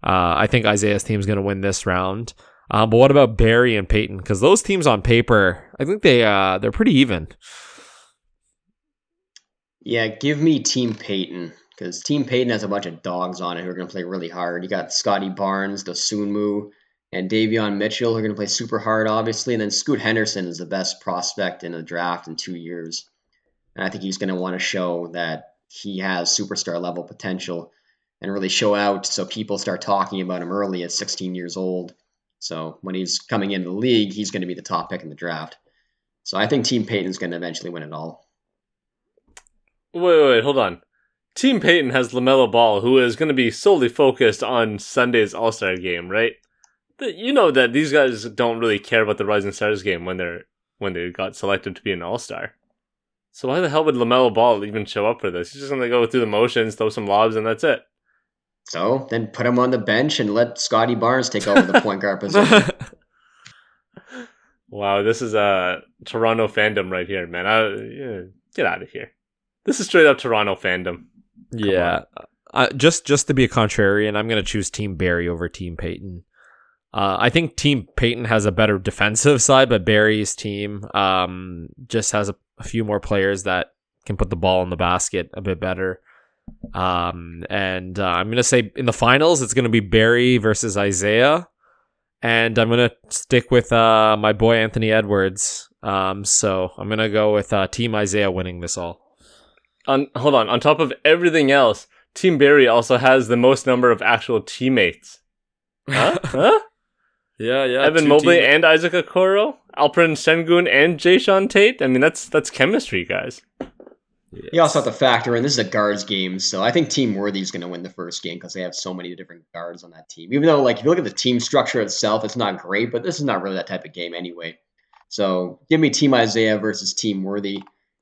Uh, I think Isaiah's team is going to win this round. Um, but what about Barry and Payton? Because those teams on paper, I think they uh, they're pretty even. Yeah, give me Team Payton because Team Payton has a bunch of dogs on it who are going to play really hard. You got Scottie Barnes, Dosunmu, and Davion Mitchell who are going to play super hard, obviously. And then Scoot Henderson is the best prospect in the draft in two years. And I think he's going to want to show that he has superstar level potential and really show out so people start talking about him early at 16 years old. So when he's coming into the league, he's going to be the top pick in the draft. So I think Team Payton's going to eventually win it all. Wait, wait, wait, hold on. Team Payton has LaMelo Ball, who is going to be solely focused on Sunday's All Star game, right? You know that these guys don't really care about the Rising Stars game when they're when they got selected to be an All Star. So why the hell would LaMelo Ball even show up for this? He's just going to go through the motions, throw some lobs, and that's it. So then put him on the bench and let Scottie Barnes take over the point guard position. wow, this is a Toronto fandom right here, man. I, yeah, get out of here. This is straight up Toronto fandom. yeah, uh, just just to be a contrarian, I'm going to choose Team Barry over Team Payton. Uh, I think Team Payton has a better defensive side, but Barry's team um, just has a, a, few more players that can put the ball in the basket a bit better. Um, and uh, I'm going to say in the finals, it's going to be Barry versus Isaiah. And I'm going to stick with uh, my boy Anthony Edwards. Um, so I'm going to go with uh, Team Isaiah winning this all. On hold on. On top of everything else, Team Barry also has the most number of actual teammates. Huh? huh? Yeah, yeah. Evan Mobley team- and Isaac Okoro, Alperen Sengun and Jae'Sean Tate. I mean, that's that's chemistry, guys. Yes. You also have to factor in this is a guards game, so I think Team Worthy is going to win the first game because they have so many different guards on that team. Even though, like, if you look at the team structure itself, it's not great, but this is not really that type of game anyway. So give me Team Isaiah versus Team Worthy,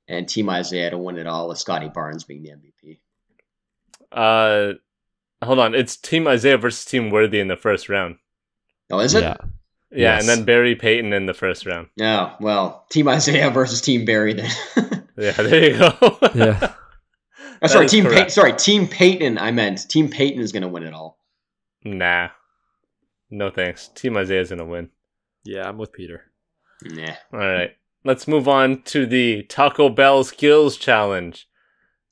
and Team Isaiah to win it all with Scottie Barnes being the MVP. Uh, hold on, it's Team Isaiah versus Team Worthy in the first round. Oh, is it? Yeah. Yeah, yes. and then Barry Payton in the first round. Yeah, well, Team Isaiah versus Team Barry then. Yeah, there you go. yeah. Oh, sorry, Team Pey- sorry, Team Payton. I meant Team Payton is going to win it all. Nah, no thanks. Team Isaiah's going to win. Yeah, I'm with Peter. Nah. All right, let's move on to the Taco Bell Skills Challenge.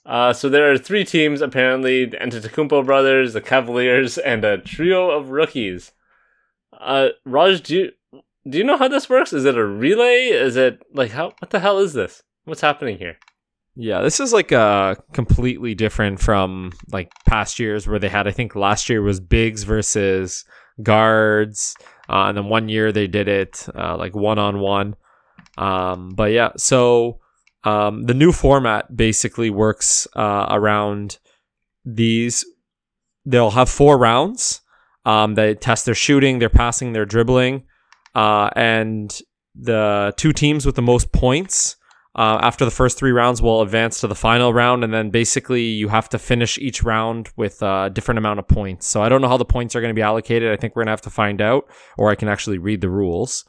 Uh, so there are three teams apparently: the Antetokounmpo brothers, the Cavaliers, and a trio of rookies. Uh, Raj, do you do you know how this works? Is it a relay? Is it like how? What the hell is this? What's happening here? Yeah, this is like uh completely different from like past years where they had I think last year was bigs versus guards, uh, and then one year they did it uh, like one on one. Um, but yeah, so um, the new format basically works uh, around these. They'll have four rounds. Um, they test their shooting, their passing, their dribbling, uh, and the two teams with the most points uh, after the first three rounds, we'll advance to the final round, and then basically you have to finish each round with a different amount of points. So I don't know how the points are going to be allocated. I think we're going to have to find out, or I can actually read the rules.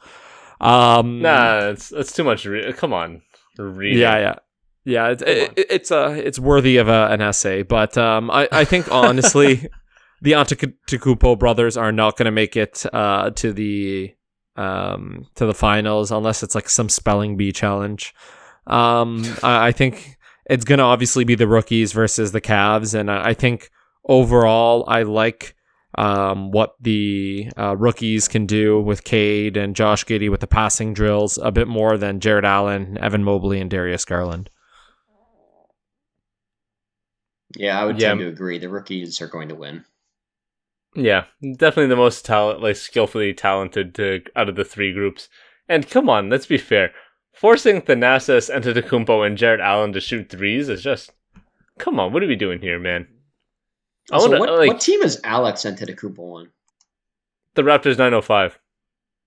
Um, nah, it's it's too much. Re- Come on, read. Yeah, yeah. Yeah, it's it, it's uh it's worthy of a, an essay, but um, I, I think honestly, the Antetokounmpo brothers are not going to make it uh, to the um, to the finals unless it's like some spelling bee challenge. Um, I, I think it's going to obviously be the rookies versus the Cavs, and I, I think overall I like um, what the uh, rookies can do with Cade and Josh Giddey with the passing drills a bit more than Jarrett Allen, Evan Mobley, and Darius Garland. Yeah, I would yeah. tend to agree. The rookies are going to win. Yeah, definitely the most talent, like skillfully talented to, out of the three groups. And come on, let's be fair forcing Thanasis, Antetokounmpo, and Jarrett Allen to shoot threes is just come on. What are we doing here, man? I so wanna, what, like, what team is Alex Antetokounmpo on? The Raptors 905.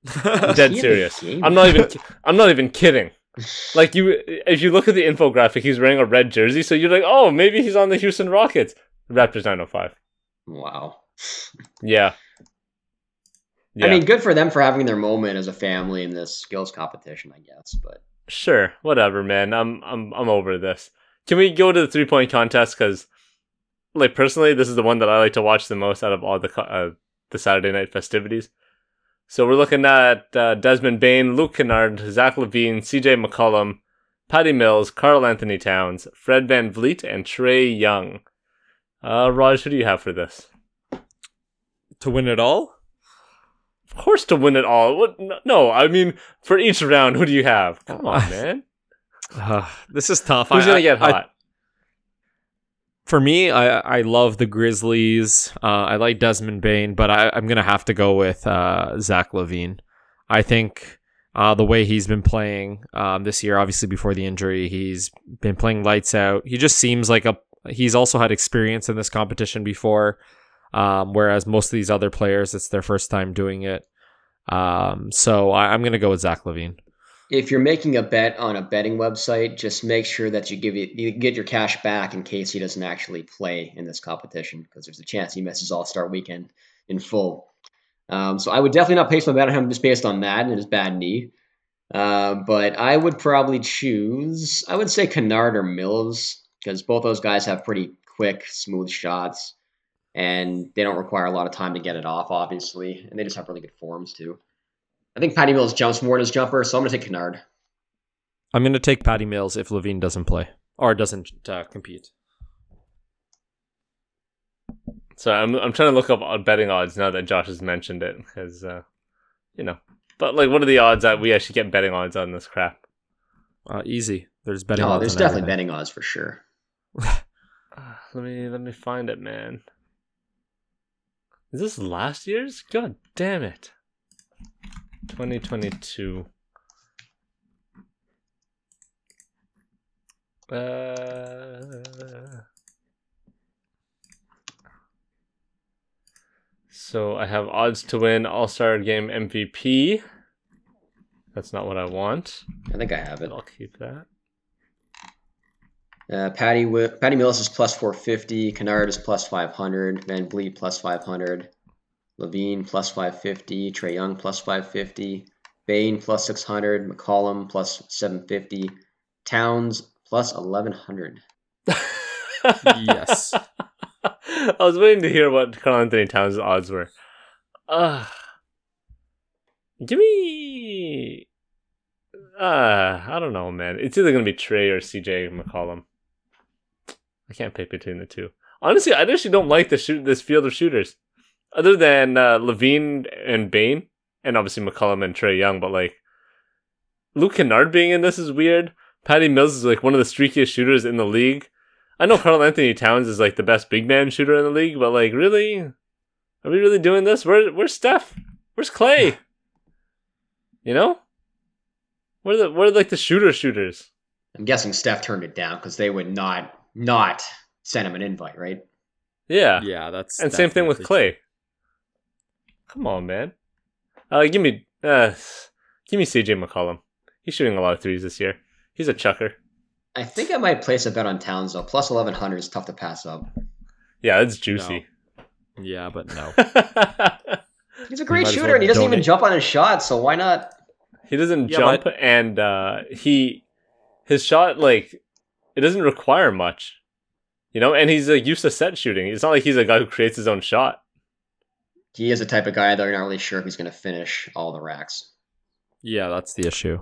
dead serious. I'm not even. I'm not even kidding. Like you, if you look at the infographic, he's wearing a red jersey, so you're like, oh, maybe he's on the Houston Rockets. Raptors 905. Wow. Yeah. Yeah. I mean, good for them for having their moment as a family in this skills competition, I guess. But sure, whatever, man. I'm I'm I'm over this. Can we go to the three point contest? Because like personally, this is the one that I like to watch the most out of all the uh, the Saturday night festivities. So we're looking at uh, Desmond Bane, Luke Kennard, Zach LaVine, C.J. McCollum, Patty Mills, Karl Anthony Towns, Fred VanVleet, and Trae Young. Uh, Raj, who do you have for this? To win it all? Of course, to win it all. What? No, I mean for each round, who do you have? Come on, man. Uh, this is tough. Who's I- gonna get hot? For me, I I love the Grizzlies. Uh, I like Desmond Bane, but I, I'm gonna have to go with uh, Zach LaVine. I think uh, the way he's been playing um, this year, obviously before the injury, he's been playing lights out. He just seems like a. He's also had experience in this competition before, um, whereas most of these other players, it's their first time doing it. Um, so I, I'm gonna go with Zach LaVine. If you're making a bet on a betting website, just make sure that you give it, you get your cash back in case he doesn't actually play in this competition, because there's a chance he misses All Star Weekend in full. Um, so I would definitely not place my bet on him just based on that and his bad knee. Uh, but I would probably choose, I would say Kennard or Mills, because both those guys have pretty quick, smooth shots, and they don't require a lot of time to get it off, obviously, and they just have really good forms too. I think Patty Mills jumps more in his jumper, so I'm going to take Kennard. I'm gonna take Patty Mills if LaVine doesn't play or doesn't uh, compete. So I'm I'm trying to look up odd betting odds now that Josh has mentioned it, because uh, you know. But like, what are the odds that we actually get betting odds on this crap? Uh, easy. There's betting. Oh, odds there's on definitely everything. betting odds for sure. Uh, let me let me find it, man. Is this last year's? God damn it. 2022. Uh, so I have odds to win All Star Game MVP. That's not what I want, I think I have it. I'll keep that. Uh, Patty Patty Mills is plus 450. Kennard is plus 500. VanVleet plus 500. LaVine plus 550. Trae Young plus 550. Bane plus 600. McCollum plus 750. Towns plus 1100. Yes. I was waiting to hear what Karl Anthony Towns' odds were. Uh, give me. Uh, I don't know, man. It's either going to be Trae or CJ McCollum. I can't pick between the two. Honestly, I actually don't like the shoot this field of shooters, other than uh, LaVine and Bane, and obviously McCollum and Trae Young. But like, Luke Kennard being in this is weird. Patty Mills is like one of the streakiest shooters in the league. I know Karl Anthony Towns is like the best big man shooter in the league, but like, really, are we really doing this? Where, where's Steph? Where's Klay? You know, where the where are like the shooter shooters? I'm guessing Steph turned it down because they would not not send him an invite, right? Yeah, yeah, that's and same thing with definitely- Klay. Come on, man. Uh, give me uh, give me CJ McCollum. He's shooting a lot of threes this year. He's a chucker. I think I might place a bet on Towns though. Plus 1100 is tough to pass up. Yeah, that's juicy. Yeah, but no. He's a great shooter well and he doesn't even jump on his shot, so why not? He doesn't Yeah, jump, but- and uh, he his shot like it doesn't require much, you know. And he's like used to set shooting. It's not like he's a guy who creates his own shot. He is the type of guy that you're not really sure if he's going to finish all the racks. yeah, that's the issue.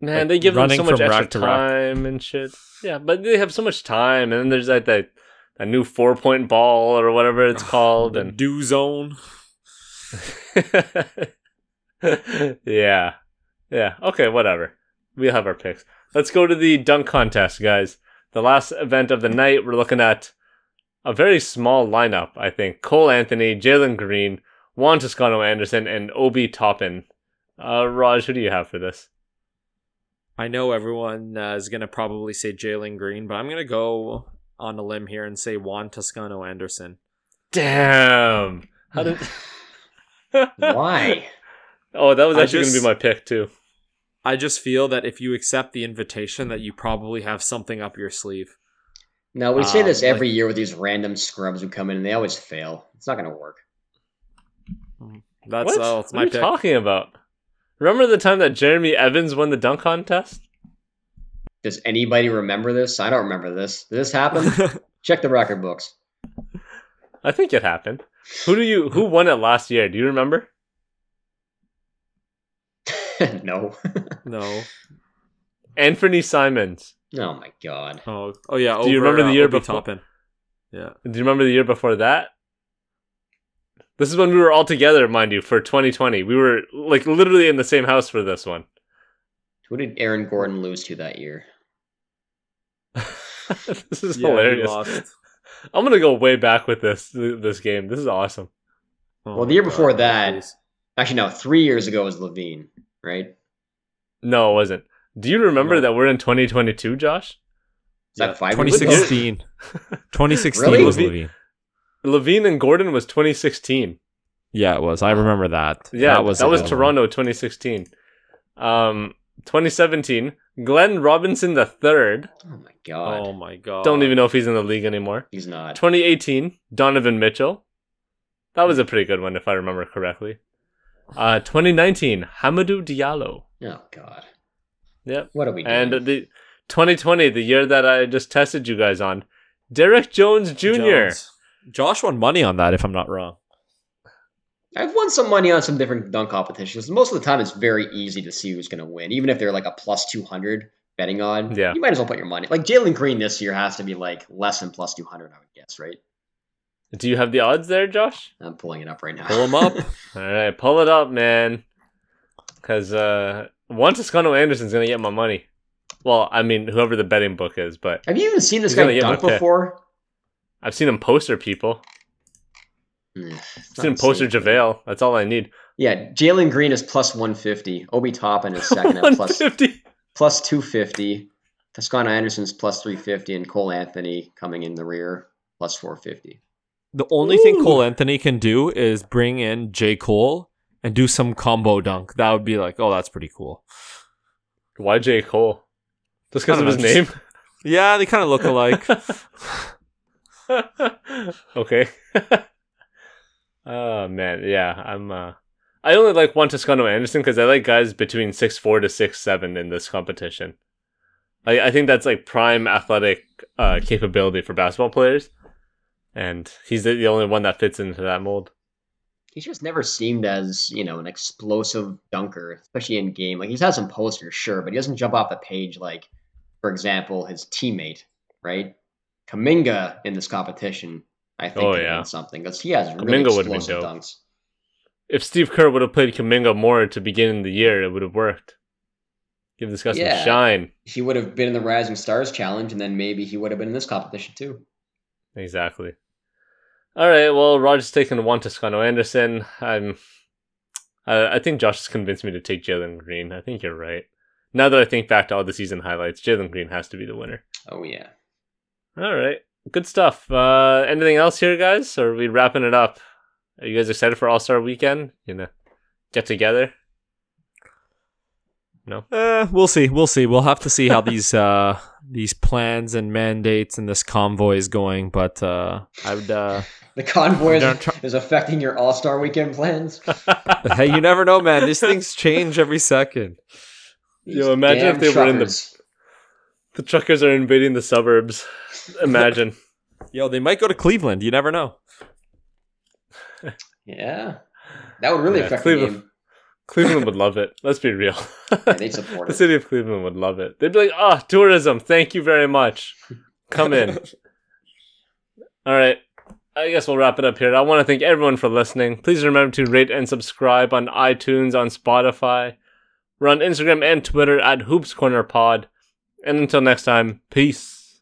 Man, Like, they give them so much extra rack to rack. time and shit. Yeah, but they have so much time, and then there's like that that new four point ball or whatever it's called, The and do zone. yeah, yeah. Okay, whatever. We have our picks. Let's go to the dunk contest, guys. The last event of the night. We're looking at a very small lineup. I think Cole Anthony, Jalen Green, Juan Toscano Anderson, and Obi Toppin. Uh, Raj, who do you have for this? I know everyone uh, is gonna probably say Jalen Green, but I'm gonna go on a limb here and say Juan Toscano Anderson. Damn. How did? Why? oh, that was actually gonna be my pick too. I just feel that if you accept the invitation, that you probably have something up your sleeve. No, we say Um, this every like- year with these random scrubs who come in and they always fail. It's not going to work. That's what? uh, that's what my are you pick. talking about? Remember the time that Jeremy Evans won the dunk contest? Does anybody remember this? I don't remember this. Did this happen? Check the record books. I think it happened. Who do you who won it last year? Do you remember? no. No. Anfernee Simons. Oh my god. Oh, oh yeah. Do you over, remember the uh, year Obi before? Toppin. Yeah. Do you remember the year before that? This is when we were all together, mind you, for 2020. We were like literally in the same house for this one. Who did Aaron Gordon lose to that year? this is Yeah, hilarious. I'm gonna go way back with this this game. This is awesome. Oh Well, the my year before that- please. Actually, no. Three years ago was LaVine, right? No, it wasn't. Do you remember No. that we're in 2022, Josh? Is that Yeah, five 2016. 2016 Really? was LaVine. LaVine and Gordon was 2016. Yeah, it was. I remember that. Yeah, that was, a good one. Toronto 2016. Um, 2017, Glenn Robinson the third. Oh my god. Oh my god. Don't even know if he's in the league anymore. He's not. 2018, Donovan Mitchell. That was a pretty good one if I remember correctly. Uh, 2019, Hamidou Diallo. Oh god. Yep. What are we doing? And the 2020, the year that I just tested you guys on, Derrick Jones Jr. Jones. Josh won money on that, if I'm not wrong. I've won some money on some different dunk competitions. Most of the time, it's very easy to see who's going to win, even if they're like a plus two hundred betting on. Yeah. you might as well put your money. Like Jalen Green this year has to be like less than plus two hundred, I would guess, right? Do you have the odds there, Josh? I'm pulling it up right now. Pull them up. All right, pull it up, man. Because uh, Juan Toscano Anderson's gonna get my money. Well, I mean, whoever the betting book is, but Have you even seen this guy get my dunk pick. before? I've seen him poster people. Mm, I've it's seen him poster insane. JaVale. That's all I need. Yeah, Jalen Green is plus one fifty. Obi Toppin is second at plus 150. plus two fifty. Toscano Anderson's plus three fifty, and Cole Anthony coming in the rear plus four fifty. The only thing Cole Anthony can do is bring in J. Cole and do some combo dunk. That would be like, oh, that's pretty cool. Why J Cole? Just because of his know, name? Yeah, they kind of look alike. okay. oh man, yeah. I'm. uh I only like Juan Toscano Anderson because I like guys between six four to six seven in this competition. I I think that's like prime athletic uh, capability for basketball players, and he's the, the only one that fits into that mold. He's just never seemed as, you know, an explosive dunker, especially in game. Like he's had some posters, sure, but he doesn't jump off the page like, for example, his teammate, right? Kuminga in this competition, I think Oh, yeah. something because he has really Kuminga would've been explosive dope. dunks. If Steve Kerr would have played Kuminga more to begin the year, it would have worked. Give this guy Yeah. some shine. He would have been in the Rising Stars Challenge, and then maybe he would have been in this competition too. Exactly. All right. Well, Roger's taking Juan Toscano Anderson. I'm. I, I think Josh has convinced me to take Jalen Green. I think you're right. Now that I think back to all the season highlights, Jalen Green has to be the winner. Oh yeah. All right. Good stuff. Uh, anything else here, guys? Or are we wrapping it up? Are you guys excited for All Star Weekend? You know, get together. Eh, we'll see. We'll see. We'll have to see how these uh these plans and mandates and this convoy is going. But uh I would uh The convoy is, try- is affecting your All Star Weekend plans. hey, you never know, man. These things change every second. Yo, These imagine if damn they were in the- truckers. the truckers are invading the suburbs. Imagine. Yo, they might go to Cleveland. You never know. Yeah, that would really Yeah, affect Cleveland- the game. Cleveland would love it. Let's be real. Yeah, they'd support the it. city of Cleveland would love it. They'd be like, "Ah, tourism. Thank you very much. Come in." All right. I guess we'll wrap it up here. I want to thank everyone for listening. Please remember to rate and subscribe on iTunes, on Spotify. We're on Instagram and Twitter at Hoops Corner Pod. And until next time, peace.